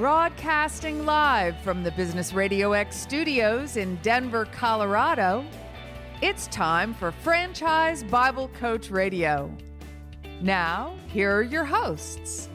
Broadcasting live from the Business Radio X studios in Denver, Colorado, it's time for Franchise Bible Coach Radio. Now, here are your hosts.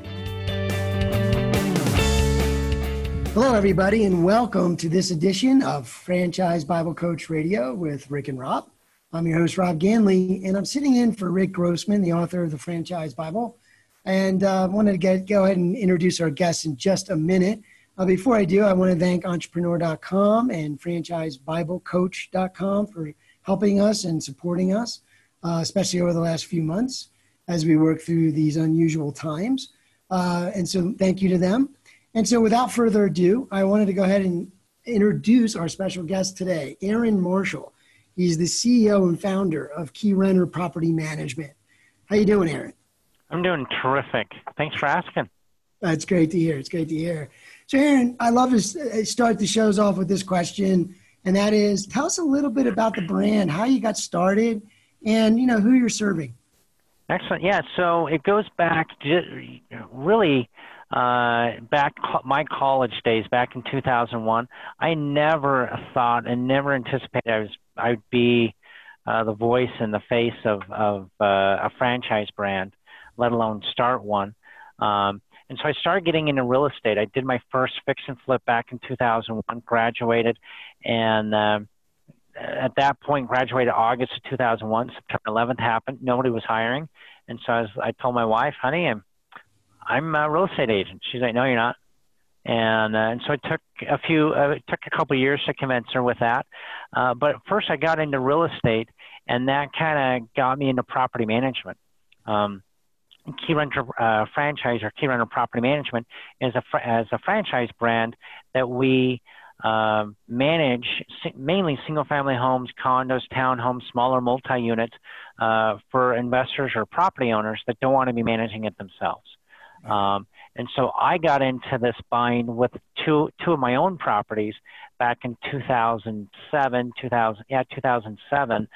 Hello, everybody, and welcome to this edition of Franchise Bible Coach Radio with Rick and Rob. I'm your host, Rob Ganley, and I'm sitting in for Rick Grossmann, the author of the Franchise Bible. And I uh, wanted to get, go ahead and introduce our guests in just a minute. Uh, before I do, I want to thank entrepreneur.com and franchisebiblecoach.com for helping us and supporting us, uh, especially over the last few months as we work through these unusual times. Uh, and so, thank you to them. And so, without further ado, I wanted to go ahead and introduce our special guest today, Aaron Marshall. He's the CEO and founder of Key Renter Property Management. How you doing, Aaron? I'm doing terrific. Thanks for asking. That's great to hear. It's great to hear. So, Aaron, I love to uh, start the shows off with this question, and that is, tell us a little bit about the brand, how you got started, and you know who you're serving. Excellent. Yeah. So it goes back to really uh, back my college days, back in 2001, I never thought and never anticipated I was I'd be uh, the voice and the face of of uh, a franchise brand, let alone start one. Um, and so I started getting into real estate. I did my first fix and flip back in 2001, graduated, and uh, at that point, graduated August of 2001. September 11th happened. Nobody was hiring, and so I, was, I told my wife, "Honey, I'm I'm a real estate agent. She's like, no, you're not. And, uh, and so it took a few, uh, it took a couple of years to convince her with that. Uh, but first I got into real estate and that kind of got me into property management. Um, Key Renter uh, franchise or Key Renter Property Management is a fr- as a franchise brand that we uh, manage mainly single-family homes, condos, townhomes, smaller multi-units uh, for investors or property owners that don't want to be managing it themselves. Um, and so I got into this buying with two two of my own properties back in 2007, 2000 yeah 2007,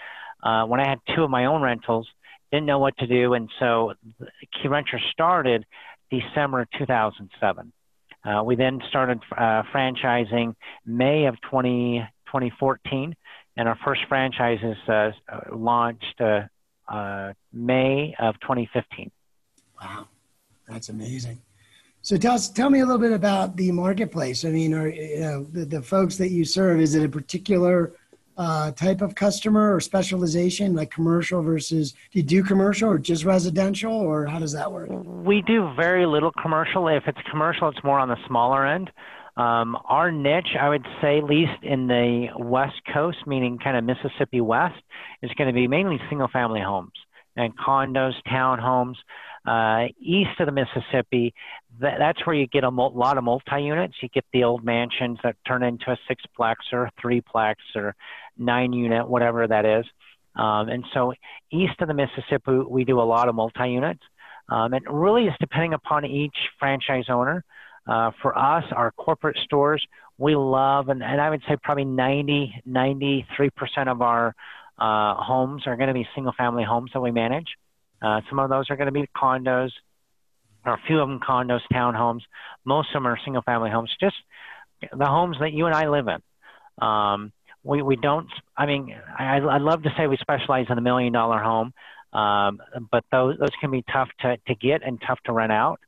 uh, when I had two of my own rentals, didn't know what to do, and so Key Renter started December 2007. Uh, we then started uh, franchising May of 20, 2014, and our first franchise is uh, launched uh, uh, May of 2015. Wow. That's amazing. So tell us, tell me a little bit about the marketplace. I mean, are you know the, the folks that you serve? Is it a particular uh, type of customer or specialization, like commercial versus? Do you do commercial or just residential, or how does that work? We do very little commercial. If it's commercial, it's more on the smaller end. Um, our niche, I would say, at least in the West Coast, meaning kind of Mississippi West, is going to be mainly single-family homes and condos, townhomes uh, east of the Mississippi, that, that's where you get a mul- lot of multi-units. You get the old mansions that turn into a sixplex or threeplex or nine-unit, whatever that is. Um, and so east of the Mississippi, we do a lot of multi-units. Um, and really is depending upon each franchise owner. Uh, for us, our corporate stores, we love, and, and I would say probably 90, 93% of our uh, homes are going to be single family homes that we manage. Uh, some of those are going to be condos, or a few of them condos, townhomes. Most of them are single family homes, just the homes that you and I live in. Um, we, we don't, I mean, I, I'd love to say we specialize in a million dollar home, um, but those, those can be tough to, to get and tough to rent out.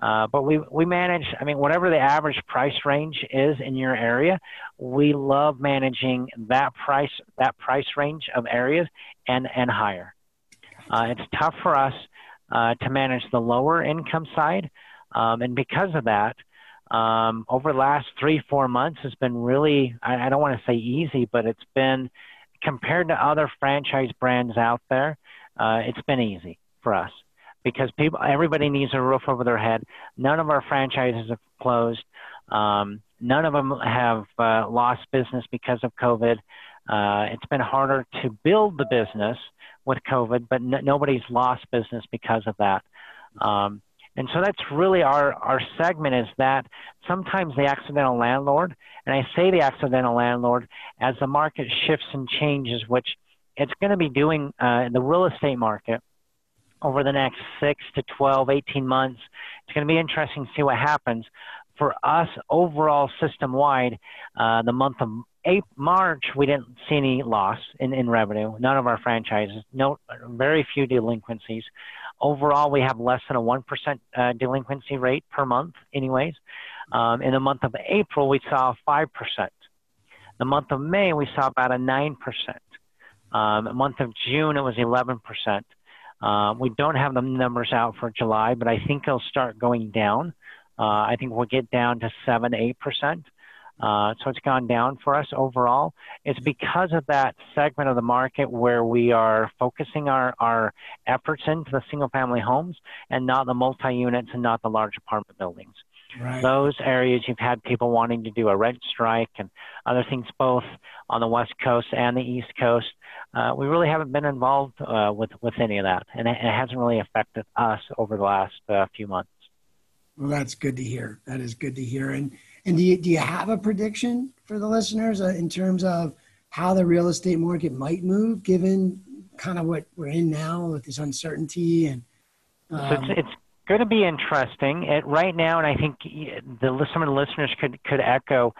Uh, but we, we manage, I mean, whatever the average price range is in your area, we love managing that price, that price range of areas and, and higher. Uh, it's tough for us uh, to manage the lower income side. Um, and because of that, um, over the last three, four months it's been really, I, I don't want to say easy, but it's been, compared to other franchise brands out there, uh, it's been easy for us because people, everybody needs a roof over their head. None of our franchises have closed. Um, none of them have uh, lost business because of COVID. Uh, it's been harder to build the business with COVID, but n- nobody's lost business because of that. Um, and so that's really our, our segment is that sometimes the accidental landlord, and I say the accidental landlord as the market shifts and changes, which it's going to be doing uh, in the real estate market over the next six to 12, 18 months. It's going to be interesting to see what happens. For us overall system wide, uh, the month of April, March, we didn't see any loss in, in revenue. None of our franchises, no, very few delinquencies. Overall, we have less than a 1% uh, delinquency rate per month, anyways. Um, in the month of April, we saw 5%. The month of May, we saw about a 9%. Um, the month of June, it was 11%. Uh, we don't have the numbers out for July, but I think it'll start going down. Uh, I think we'll get down to 7 8%. Uh, so it's gone down for us overall. It's because of that segment of the market where we are focusing our, our efforts into the single family homes and not the multi units and not the large apartment buildings. Right. Those areas you've had people wanting to do a rent strike and other things both on the West Coast and the East Coast. Uh, we really haven't been involved uh, with, with any of that, and it, it hasn't really affected us over the last uh, few months. Well, that's good to hear. That is good to hear. And and do you, do you have a prediction for the listeners uh, in terms of how the real estate market might move given kind of what we're in now with this uncertainty and um, so it's, um, it's going to be interesting it, right now and i think the some of the listeners could could echo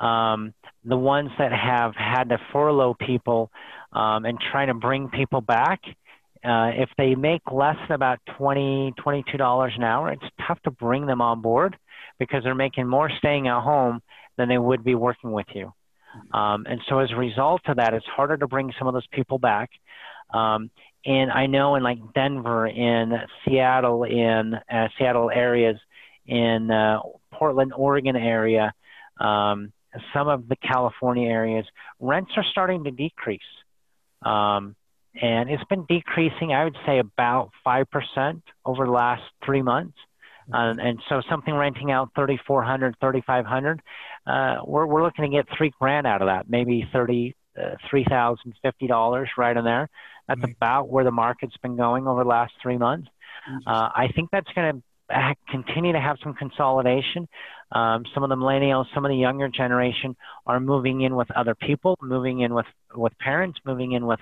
um, the ones that have had to furlough people um, and trying to bring people back uh, if they make less than about 20 $22 an hour it's tough to bring them on board because they're making more staying at home than they would be working with you. Um, and so as a result of that, it's harder to bring some of those people back. Um, and I know in like Denver, in Seattle, in uh, Seattle areas, in uh, Portland, Oregon area, um, some of the California areas, rents are starting to decrease. Um, and it's been decreasing, I would say, about 5% over the last three months. Uh, and so something renting out 3400 3500 uh, we're, we're looking to get three grand out of that maybe 30 uh, $3050 right in there that's right. about where the market's been going over the last three months uh, i think that's going to continue to have some consolidation um, some of the millennials some of the younger generation are moving in with other people moving in with with parents moving in with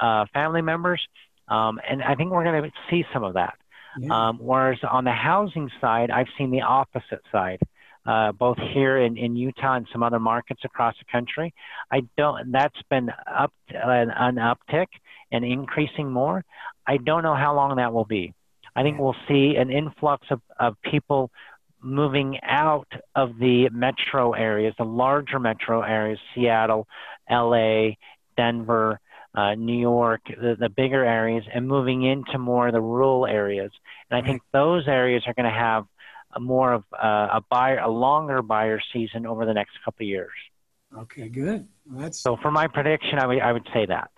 uh, family members um, and i think we're going to see some of that yeah. Um, whereas on the housing side, I've seen the opposite side. Uh, both here in, in Utah and some other markets across the country. I don't. That's been up an, an uptick and increasing more. I don't know how long that will be. I think we'll see an influx of, of people moving out of the metro areas, the larger metro areas, Seattle, LA, Denver, uh, New York, the, the bigger areas, and moving into more of the rural areas. And I think those areas are going to have a more of uh, a buyer, a longer buyer season over the next couple of years. Okay, good. Well, that's so for my prediction, I would I would say that.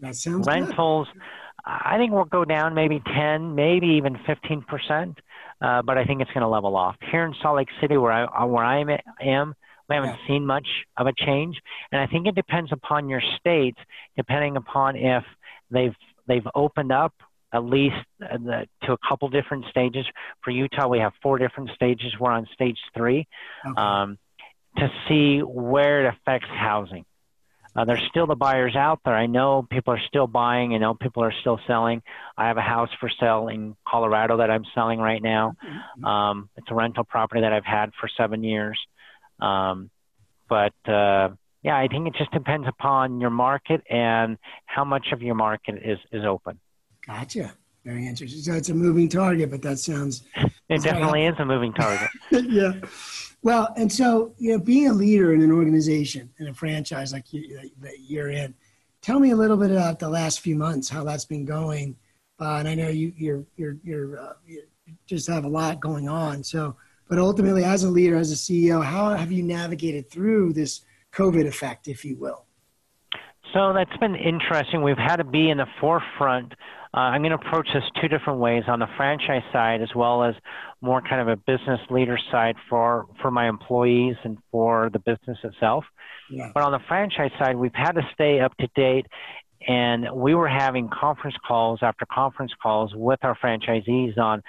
That sounds rentals. Good. I think we'll go down maybe 10, maybe even 15 percent, uh, but I think it's going to level off here in Salt Lake City, where I where I am. We haven't yeah. seen much of a change, and I think it depends upon your state, depending upon if they've they've opened up at least uh, the, to a couple different stages. For Utah, we have four different stages. We're on stage three okay. um, to see where it affects housing. Uh, there's still the buyers out there. I know people are still buying. I know people are still selling. I have a house for sale in Colorado that I'm selling right now. Mm-hmm. Um, it's a rental property that I've had for seven years. Um, but uh, yeah, I think it just depends upon your market and how much of your market is, is open. Gotcha. Very interesting. So it's a moving target, but that sounds. It definitely is a moving target. yeah. Well, and so, you know, being a leader in an organization, in a franchise like you, that you're in, tell me a little bit about the last few months, how that's been going. Uh, and I know you, you're, you're, you're, uh, you just have a lot going on. So, but ultimately, as a leader, as a CEO, how have you navigated through this COVID effect, if you will? So that's been interesting. We've had to be in the forefront. Uh, I'm going to approach this two different ways on the franchise side as well as more kind of a business leader side for, for my employees and for the business itself. Yeah. But on the franchise side, we've had to stay up to date and we were having conference calls after conference calls with our franchisees on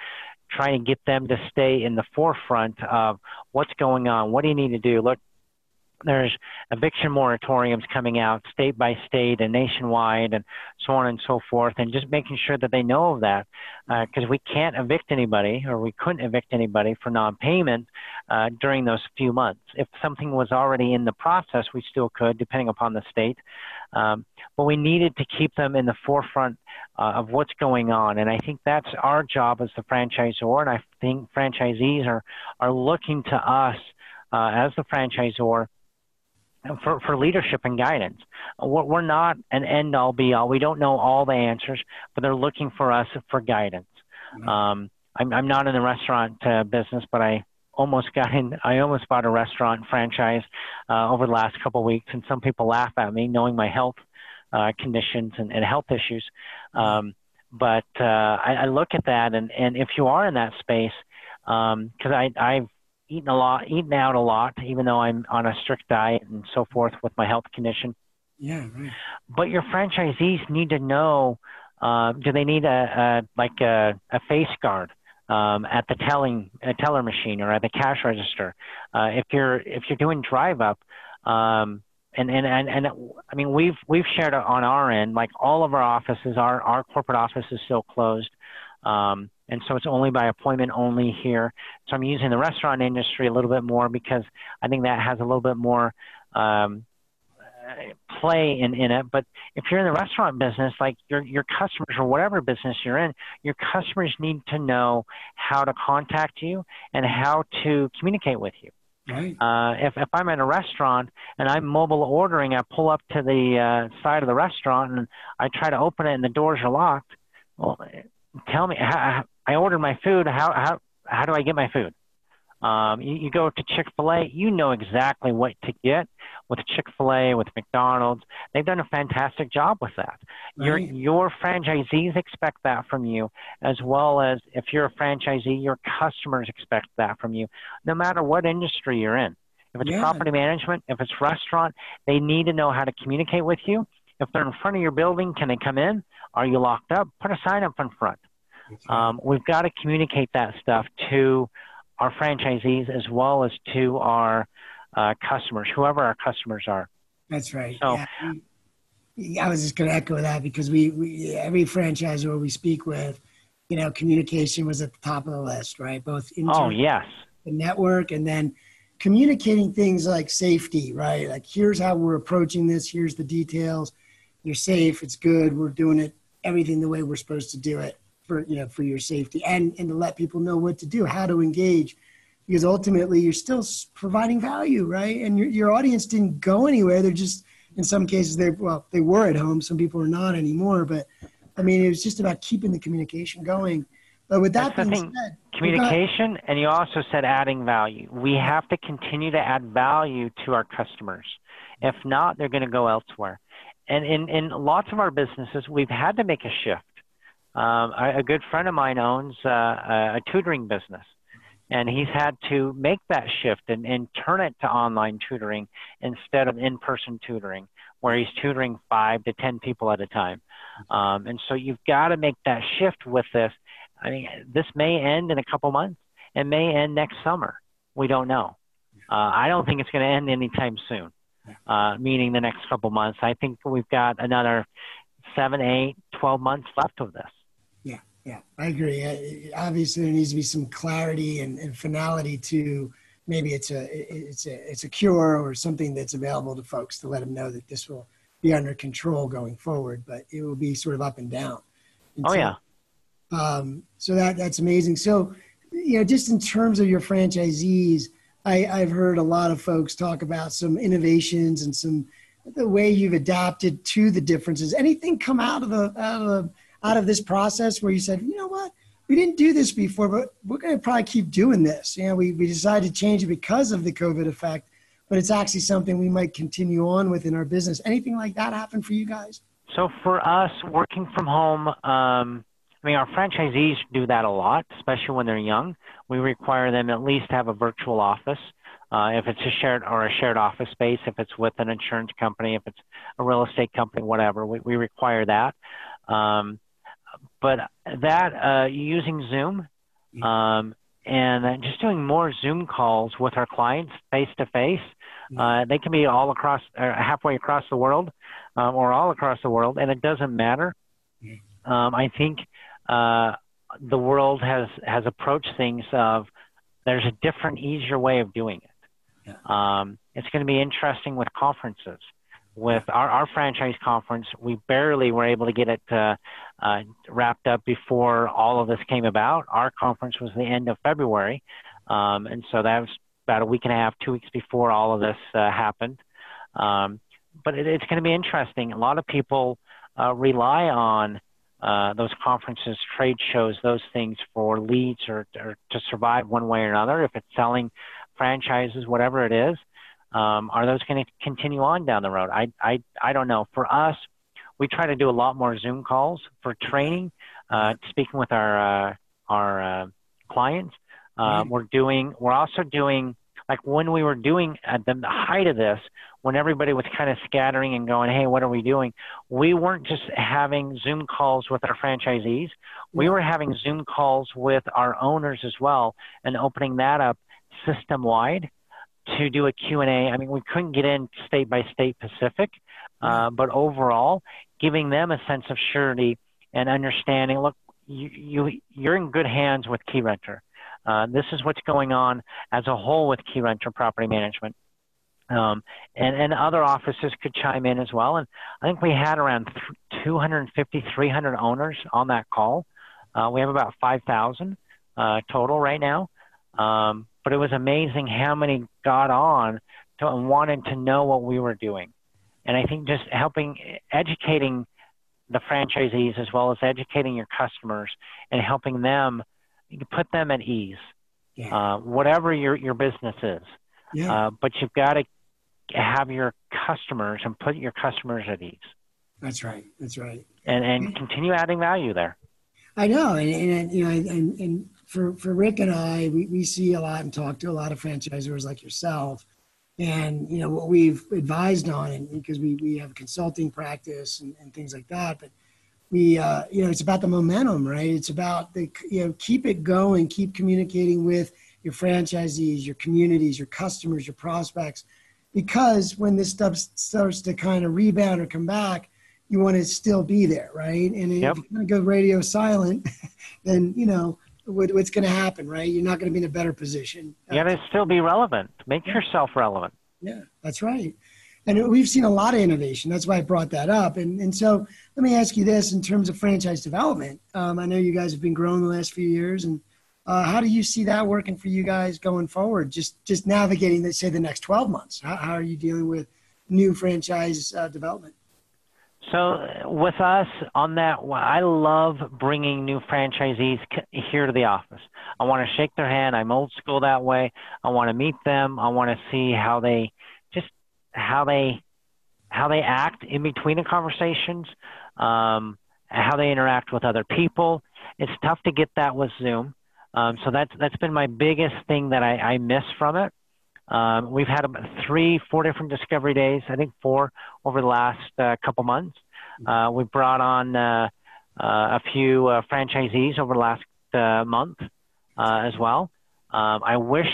trying to get them to stay in the forefront of what's going on. What do you need to do? Look, there's eviction moratoriums coming out state by state and nationwide and so on and so forth and just making sure that they know of that because uh, we can't evict anybody or we couldn't evict anybody for non-payment uh, during those few months if something was already in the process we still could depending upon the state um, but we needed to keep them in the forefront uh, of what's going on and i think that's our job as the franchisor and i think franchisees are are looking to us uh, as the franchisor for, for leadership and guidance. We're not an end all be all. We don't know all the answers, but they're looking for us for guidance. Mm-hmm. Um, I'm, I'm not in the restaurant uh, business, but I almost got in. I almost bought a restaurant franchise uh, over the last couple of weeks, and some people laugh at me knowing my health uh, conditions and, and health issues. Um, but uh, I, I look at that, and, and if you are in that space, because um, I I've eaten a lot, eaten out a lot, even though I'm on a strict diet and so forth with my health condition. Yeah, right. But your franchisees need to know: uh, do they need a, a like a, a face guard um, at the telling a teller machine or at the cash register? Uh, if you're if you're doing drive up, um, and and and and I mean we've we've shared on our end like all of our offices, our our corporate office is still closed. Um, and so it's only by appointment only here. So I'm using the restaurant industry a little bit more because I think that has a little bit more um, play in, in it. But if you're in the restaurant business, like your your customers or whatever business you're in, your customers need to know how to contact you and how to communicate with you. Right. Uh, if, if I'm in a restaurant and I'm mobile ordering, I pull up to the uh, side of the restaurant and I try to open it and the doors are locked. Well, tell me, how, I ordered my food. How how how do I get my food? Um, you, you go to Chick Fil A, you know exactly what to get with Chick Fil A, with McDonald's. They've done a fantastic job with that. Right. Your your franchisees expect that from you, as well as if you're a franchisee, your customers expect that from you, no matter what industry you're in. If it's yeah. property management, if it's restaurant, they need to know how to communicate with you. If they're in front of your building, can they come in? Are you locked up? Put a sign up in front. Um, we've got to communicate that stuff to our franchisees as well as to our uh, customers, whoever our customers are. That's right. So, yeah. I was just going to echo that because we, we every franchisor we speak with, you know, communication was at the top of the list, right? Both oh yes, the network, and then communicating things like safety, right? Like here's how we're approaching this. Here's the details. You're safe. It's good. We're doing it everything the way we're supposed to do it for you know for your safety and and to let people know what to do how to engage. Because ultimately you're still providing value right? And your, your audience didn't go anywhere. They're just in some cases they well they were at home. Some people are not anymore. But i mean it was just about keeping the communication going. But with that That's being said communication got, and you also said adding value. We have to continue to add value to our customers. If not they're going to go elsewhere. And in, in lots of our businesses we've had to make a shift um, a, good friend of mine owns uh, a tutoring business, and he's had to make that shift and, and turn it to online tutoring instead of in-person tutoring, where he's tutoring five to ten people at a time. Um, and so you've got to make that shift with this. I mean, this may end in a couple months. It may end next summer. We don't know. Uh, I don't think it's going to end anytime soon, uh, meaning the next couple months. I think we've got another seven, eight, twelve months left of this. Yeah, I agree. Obviously, there needs to be some clarity and, and finality to maybe it's a it's a it's a cure or something that's available to folks to let them know that this will be under control going forward. But it will be sort of up and down. And oh so, yeah. Um, so that that's amazing. So you know, just in terms of your franchisees, I, I've heard a lot of folks talk about some innovations and some the way you've adapted to the differences. Anything come out of the out of the out of this process where you said, you know what, we didn't do this before, but we're going to probably keep doing this. You know, we, we decided to change it because of the COVID effect, but it's actually something we might continue on with in our business. Anything like that happen for you guys? So for us, working from home, um, I mean, our franchisees do that a lot, especially when they're young. We require them at least have a virtual office. Uh, if it's a shared or a shared office space, if it's with an insurance company, if it's a real estate company, whatever, we, we require that. Um, but that uh, using Zoom um, and just doing more Zoom calls with our clients face to face Uh, they can be all across, uh, halfway across the world, um, or all across the world, and it doesn't matter. Um, I think uh, the world has has approached things of there's a different, easier way of doing it. Um, it's going to be interesting with conferences. With our, our franchise conference, we barely were able to get it uh, uh, wrapped up before all of this came about. Our conference was the end of February, um, and so that was about a week and a half, two weeks before all of this uh, happened. Um, but it, it's going to be interesting. A lot of people uh, rely on uh, those conferences, trade shows, those things for leads or, or, to survive one way or another. If it's selling franchises, whatever it is, um, are those going to continue on down the road? I, I, I don't know. For us, we try to do a lot more Zoom calls for training, uh, speaking with our uh, our uh, clients. Mm-hmm. We're doing. We're also doing like when we were doing at the height of this, when everybody was kind of scattering and going, hey, what are we doing? We weren't just having Zoom calls with our franchisees. We were having Zoom calls with our owners as well and opening that up system wide to do a Q&A. I mean, we couldn't get in state by state Pacific, uh, but overall, giving them a sense of surety and understanding, look, you, you, you're in good hands with Key Renter. Uh, this is what's going on as a whole with Key Renter Property Management. Um, and, and other offices could chime in as well. And I think we had around 250, 300 owners on that call. Uh, we have about 5,000 uh, total right now. Um, but it was amazing how many got on to, and wanted to know what we were doing. And I think just helping, educating the franchisees as well as educating your customers and helping them put them at ease, yeah. uh, whatever your, your business is. Yeah. Uh, but you've got to have your customers and put your customers at ease. That's right. That's right. And and continue adding value there. I know, and, and you know, and, and for for Rick and I, we, we see a lot and talk to a lot of franchisors like yourself, and you know what we've advised on, and because we we have a consulting practice and, and things like that, but we uh, you know it's about the momentum, right? It's about the you know keep it going, keep communicating with your franchisees, your communities, your customers, your prospects because when this stuff starts to kind of rebound or come back, you want to still be there, right? And yep. if you go radio silent, then you know what, what's going to happen, right? You're not going to be in a better position. You got to still be relevant. Make yeah. yourself relevant. Yeah, that's right. And we've seen a lot of innovation. That's why I brought that up. And and so let me ask you this: in terms of franchise development, um, I know you guys have been growing the last few years, and uh, how do you see that working for you guys going forward? Just just navigating, let's say, the next 12 months. How, how are you dealing with new franchise uh, development? So with us on that, I love bringing new franchisees here to the office. I want to shake their hand. I'm old school that way. I want to meet them. I want to see how they just how they how they act in between the conversations, um, how they interact with other people. It's tough to get that with Zoom. Um, so that's that's been my biggest thing that I, I miss from it. Um, we've had about three, four different discovery days. I think four over the last uh, couple months. Uh, we brought on uh, uh a few uh, franchisees over the last uh, month as well. Um, I wish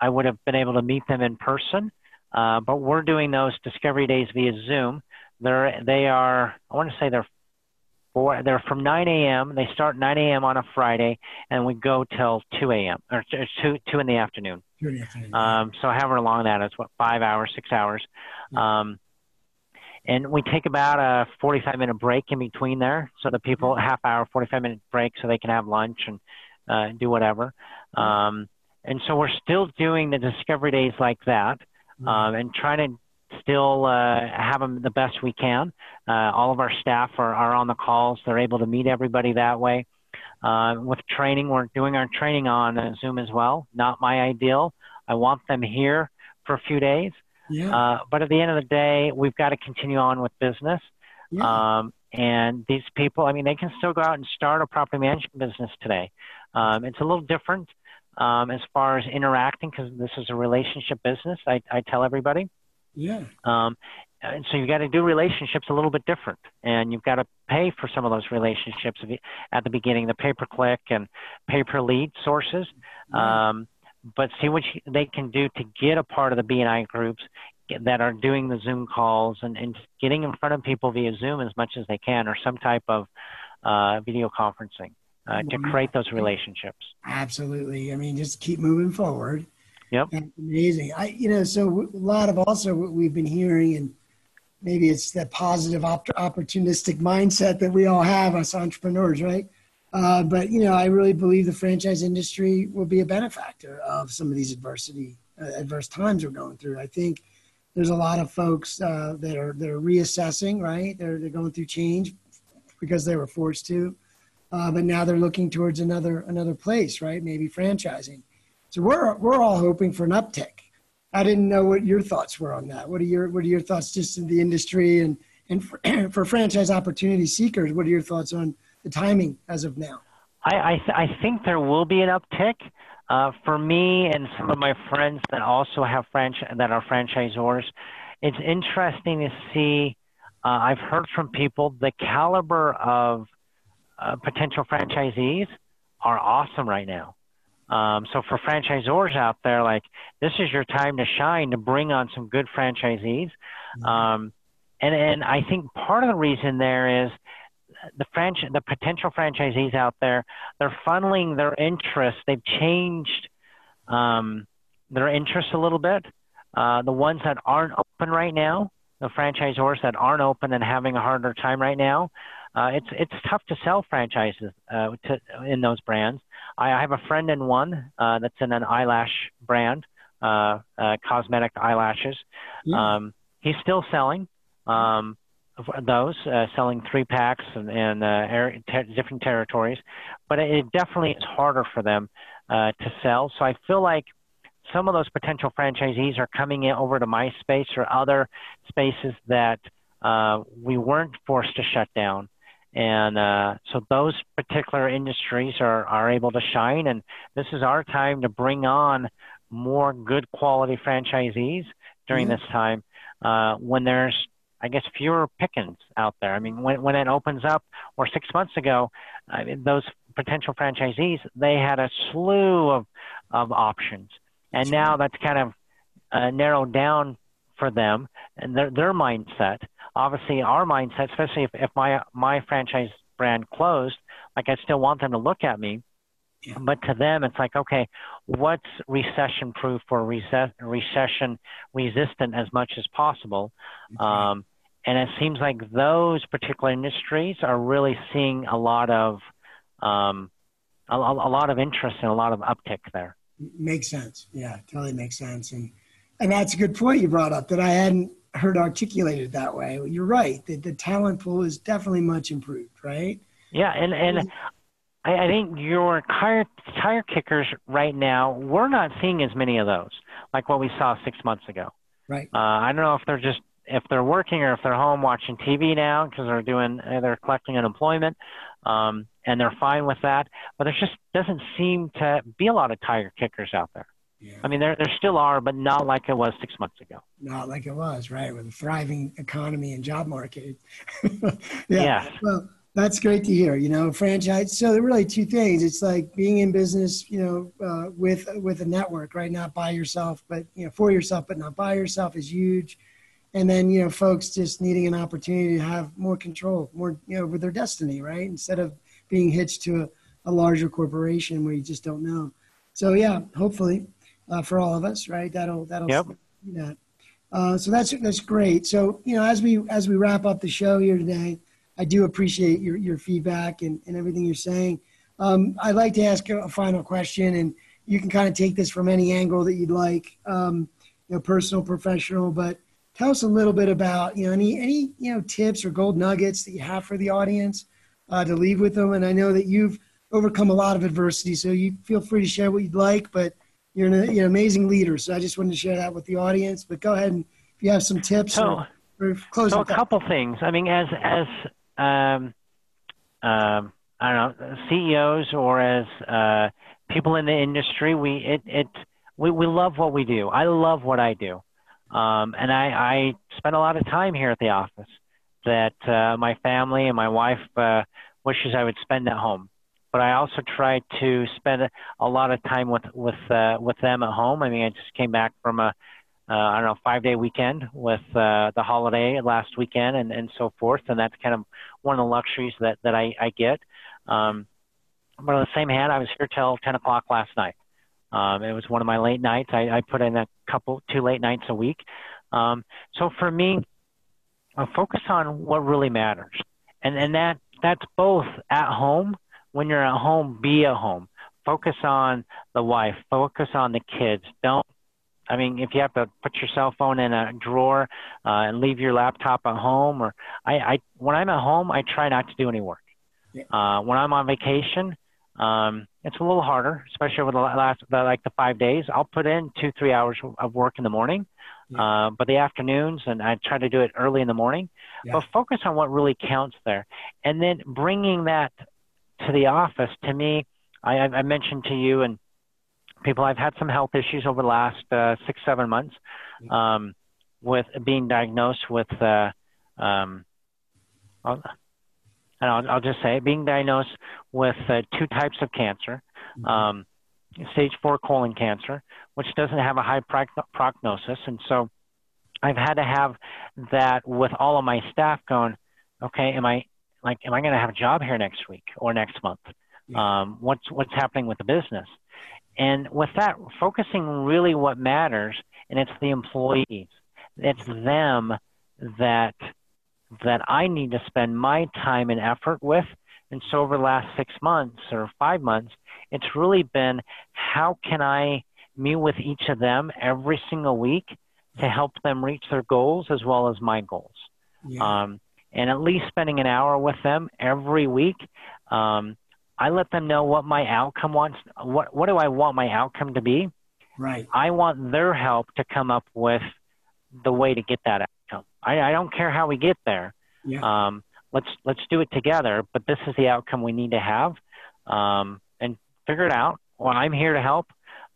I would have been able to meet them in person, but we're doing those discovery days via Zoom. They're they are I want to say they're four. They're from 9 a.m. They start 9 a.m. on a Friday, and we go till 2 a.m. or two two in the afternoon. Two in the Um, so however long that is, what five hours, six hours, um, and we take about a 45 minute break in between there, so the people half hour, 45 minute break, so they can have lunch and uh, do whatever. Um, and so we're still doing the discovery days like that, um, and trying to still uh, have them the best we can. Uh, all of our staff are, are on the calls. They're able to meet everybody that way. Uh, with training, we're doing our training on uh, Zoom as well. Not my ideal. I want them here for a few days. Yeah. Uh, but at the end of the day, we've got to continue on with business. Yeah. Um, and these people, I mean, they can still go out and start a property management business today. Um, it's a little different um, as far as interacting because this is a relationship business. I, I tell everybody. Yeah. Um, and so you've got to do relationships a little bit different, and you've got to pay for some of those relationships at the beginning, the pay per click and pay per lead sources. Um, but see what they can do to get a part of the BNI groups that are doing the Zoom calls and, and getting in front of people via Zoom as much as they can or some type of uh, video conferencing uh, to create those relationships. Absolutely. I mean, just keep moving forward. Yep. That's amazing. I, you know, so a lot of also what we've been hearing, and maybe it's that positive op- opportunistic mindset that we all have as entrepreneurs, right? Uh, but you know, I really believe the franchise industry will be a benefactor of some of these adversity, uh, adverse times we're going through. I think there's a lot of folks uh, that are that are reassessing, right? They're they're going through change because they were forced to, uh, but now they're looking towards another another place, right? Maybe franchising. So we're we're all hoping for an uptick. I didn't know what your thoughts were on that. What are your what are your thoughts just in the industry and and for, for franchise opportunity seekers? What are your thoughts on the timing as of now? I I, th- I think there will be an uptick. Uh, for me and some of my friends that also have franchise that are franchisors, it's interesting to see. Uh, I've heard from people the caliber of uh, potential franchisees are awesome right now. Um, so for franchisors out there, like this is your time to shine to bring on some good franchisees. Mm-hmm. Um, and and I think part of the reason there is the franchise, the potential franchisees out there, they're funneling their interest. They've changed um, their interest a little bit. Uh, the ones that aren't open right now, the franchisors that aren't open and having a harder time right now, uh, it's it's tough to sell franchises uh, to, in those brands. I, I have a friend in one uh, that's in an eyelash brand, uh, uh, cosmetic eyelashes. Yeah. Um, he's still selling. Um, those uh, selling three packs and, and uh, ter- different territories, but it definitely is harder for them uh, to sell. So I feel like some of those potential franchisees are coming in over to my space or other spaces that uh, we weren't forced to shut down. And uh, so those particular industries are, are able to shine. And this is our time to bring on more good quality franchisees during mm-hmm. this time uh, when there's I guess fewer pickings out there. I mean, when when it opens up, or six months ago, I mean, those potential franchisees they had a slew of of options, and now that's kind of uh, narrowed down for them and their their mindset. Obviously, our mindset, especially if, if my my franchise brand closed, like I still want them to look at me. Yeah. But to them, it's like, okay, what's recession proof or recession resistant as much as possible? Um, and it seems like those particular industries are really seeing a lot of um, a, a, lot of interest and a lot of uptick there. Makes sense. Yeah, totally makes sense. And and that's a good point you brought up that I hadn't heard articulated that way. You're right. The, the talent pool is definitely much improved, right? Yeah, and and I, I think your tire tire kickers right now, we're not seeing as many of those like what we saw six months ago. Right. Uh, I don't know if they're just if they're working or if they're home watching TV now because they're doing they're collecting unemployment, um, and they're fine with that. But there just doesn't seem to be a lot of tire kickers out there. Yeah. I mean, there there still are, but not like it was six months ago. Not like it was, right? With a thriving economy and job market. yeah. yeah. Well, that's great to hear. You know, franchise. So there are really two things. It's like being in business, you know, uh, with with a network, right? Not by yourself, but you know, for yourself, but not by yourself is huge and then you know folks just needing an opportunity to have more control more you know over their destiny right instead of being hitched to a, a larger corporation where you just don't know so yeah hopefully uh, for all of us right that'll that'll yep. that uh, so that's that's great so you know as we as we wrap up the show here today i do appreciate your your feedback and, and everything you're saying um, i'd like to ask a, final question and you can kind of take this from any angle that you'd like um, you know personal professional but tell us a little bit about you know any any you know tips or gold nuggets that you have for the audience uh, to leave with them. And I know that you've overcome a lot of adversity, so you feel free to share what you'd like. But you're an, you're an amazing leader, so I just wanted to share that with the audience. But go ahead and if you have some tips so, or, or. So a couple things. I mean, as as um, um, I don't know CEOs or as uh, people in the industry, we it it we, we love what we do. I love what I do. Um, and I, I spend a lot of time here at the office that uh, my family and my wife uh, wishes I would spend at home. But I also try to spend a, lot of time with with uh, with them at home. I mean, I just came back from a uh, I don't know five day weekend with uh, the holiday last weekend and and so forth, and that's kind of one of the luxuries that that I, I get. Um, but on the same hand, I was here till 10 o'clock last night. Um, it was one of my late nights. I, I put in a couple, two late nights a week. Um, so for me, I focus on what really matters, and and that that's both at home. When you're at home, be at home. Focus on the wife. Focus on the kids. Don't. I mean, if you have to put your cell phone in a drawer uh, and leave your laptop at home, or I, I when I'm at home, I try not to do any work. Uh, when I'm on vacation, um, it's a little harder, especially over the last the, like the five days. I'll put in two three hours of work in the morning, yeah. uh, but the afternoons, and I try to do it early in the morning. Yeah. But focus on what really counts there, and then bringing that to the office. To me, I, I mentioned to you and people, I've had some health issues over the last uh, six seven months, um, with being diagnosed with. Uh, um, and I'll, I'll just say being diagnosed with uh, two types of cancer, mm-hmm. um, stage four colon cancer, which doesn't have a high prognosis, and so I've had to have that with all of my staff going, okay, am I like, am I going to have a job here next week or next month? Um, what's what's happening with the business? And with that, focusing really what matters, and it's the employees. It's them that that I need to spend my time and effort with. And so over the last six months or five months, it's really been how can I meet with each of them every single week to help them reach their goals as well as my goals. Yeah. Um, and at least spending an hour with them every week. Um, I let them know what my outcome wants. What what do I want my outcome to be? Right. I want their help to come up with the way to get that outcome. I, I don't care how we get there. Yeah. Um, let's let's do it together. But this is the outcome we need to have, um, and figure it out. Well, I'm here to help,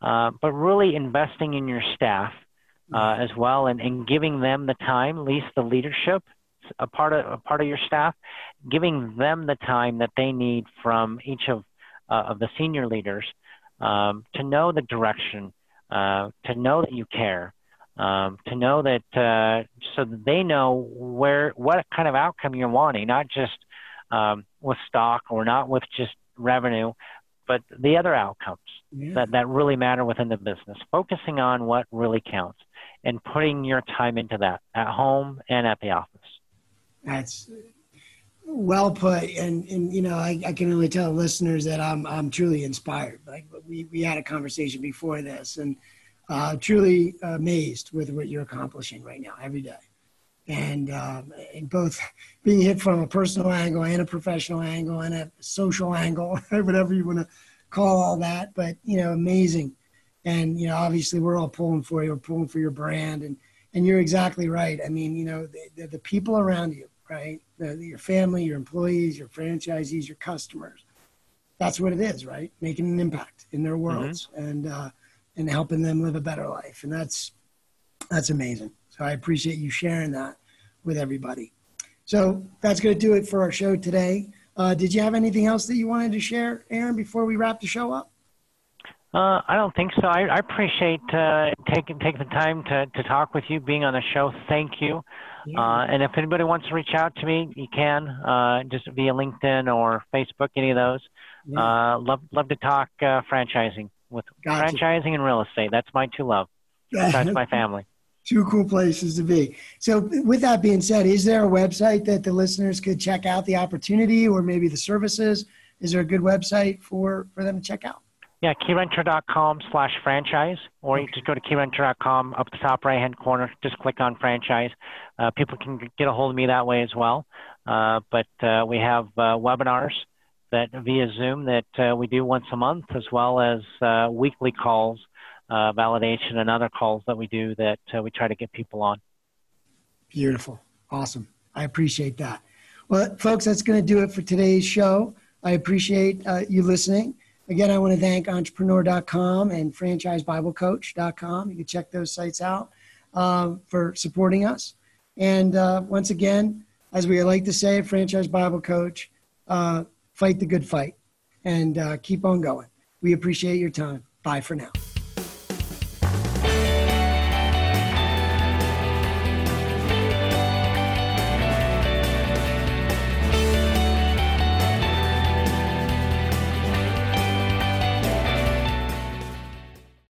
uh, but really investing in your staff uh, as well, and, and giving them the time, at least the leadership, a part of a part of your staff, giving them the time that they need from each of uh, of the senior leaders um, to know the direction, uh, to know that you care, um, to know that uh, so that they know where what kind of outcome you're wanting, not just um, with stock or not with just revenue, but the other outcomes yeah. that, that really matter within the business. Focusing on what really counts and putting your time into that at home and at the office. That's well put, and and you know I, I can only tell listeners that I'm I'm truly inspired. Like we we had a conversation before this, and uh, truly amazed with what you're accomplishing right now every day. And, um, and both being hit from a personal angle and a professional angle and a social angle, whatever you want to call all that, but you know, amazing. And you know, obviously, we're all pulling for you, we're pulling for your brand, and and you're exactly right. I mean, you know, the, the, the people around you, right? The, your family, your employees, your franchisees, your customers. That's what it is, right? Making an impact in their worlds, mm-hmm. and uh, and helping them live a better life. And that's that's amazing. So I appreciate you sharing that with everybody. So that's going to do it for our show today. Uh, did you have anything else that you wanted to share, Aaron, before we wrap the show up? Uh, I don't think so. I, I appreciate uh, taking taking the time to, to talk with you, being on the show. Thank you. Yeah. Uh, and if anybody wants to reach out to me, you can uh, just via LinkedIn or Facebook, any of those. Yeah. Uh, love love to talk uh, franchising with gotcha. franchising and real estate. That's my two love. That's my family. Two cool places to be. So, with that being said, is there a website that the listeners could check out the opportunity or maybe the services? Is there a good website for, for them to check out? Yeah, keyrenter.com slash franchise, or you just go to keyrenter.com up the top right hand corner, just click on franchise. Uh, people can get a hold of me that way as well. Uh, but uh, we have uh, webinars that via Zoom that uh, we do once a month, as well as uh, weekly calls, uh, validation, and other calls that we do that uh, we try to get people on. Beautiful. Awesome. I appreciate that. Well, folks, that's going to do it for today's show. I appreciate uh, you listening. Again, I want to thank entrepreneur.com and franchisebiblecoach.com. You can check those sites out uh, for supporting us. And once again, as we like to say at Franchise Bible Coach, fight the good fight. and uh, keep on going. We appreciate your time. Bye for now.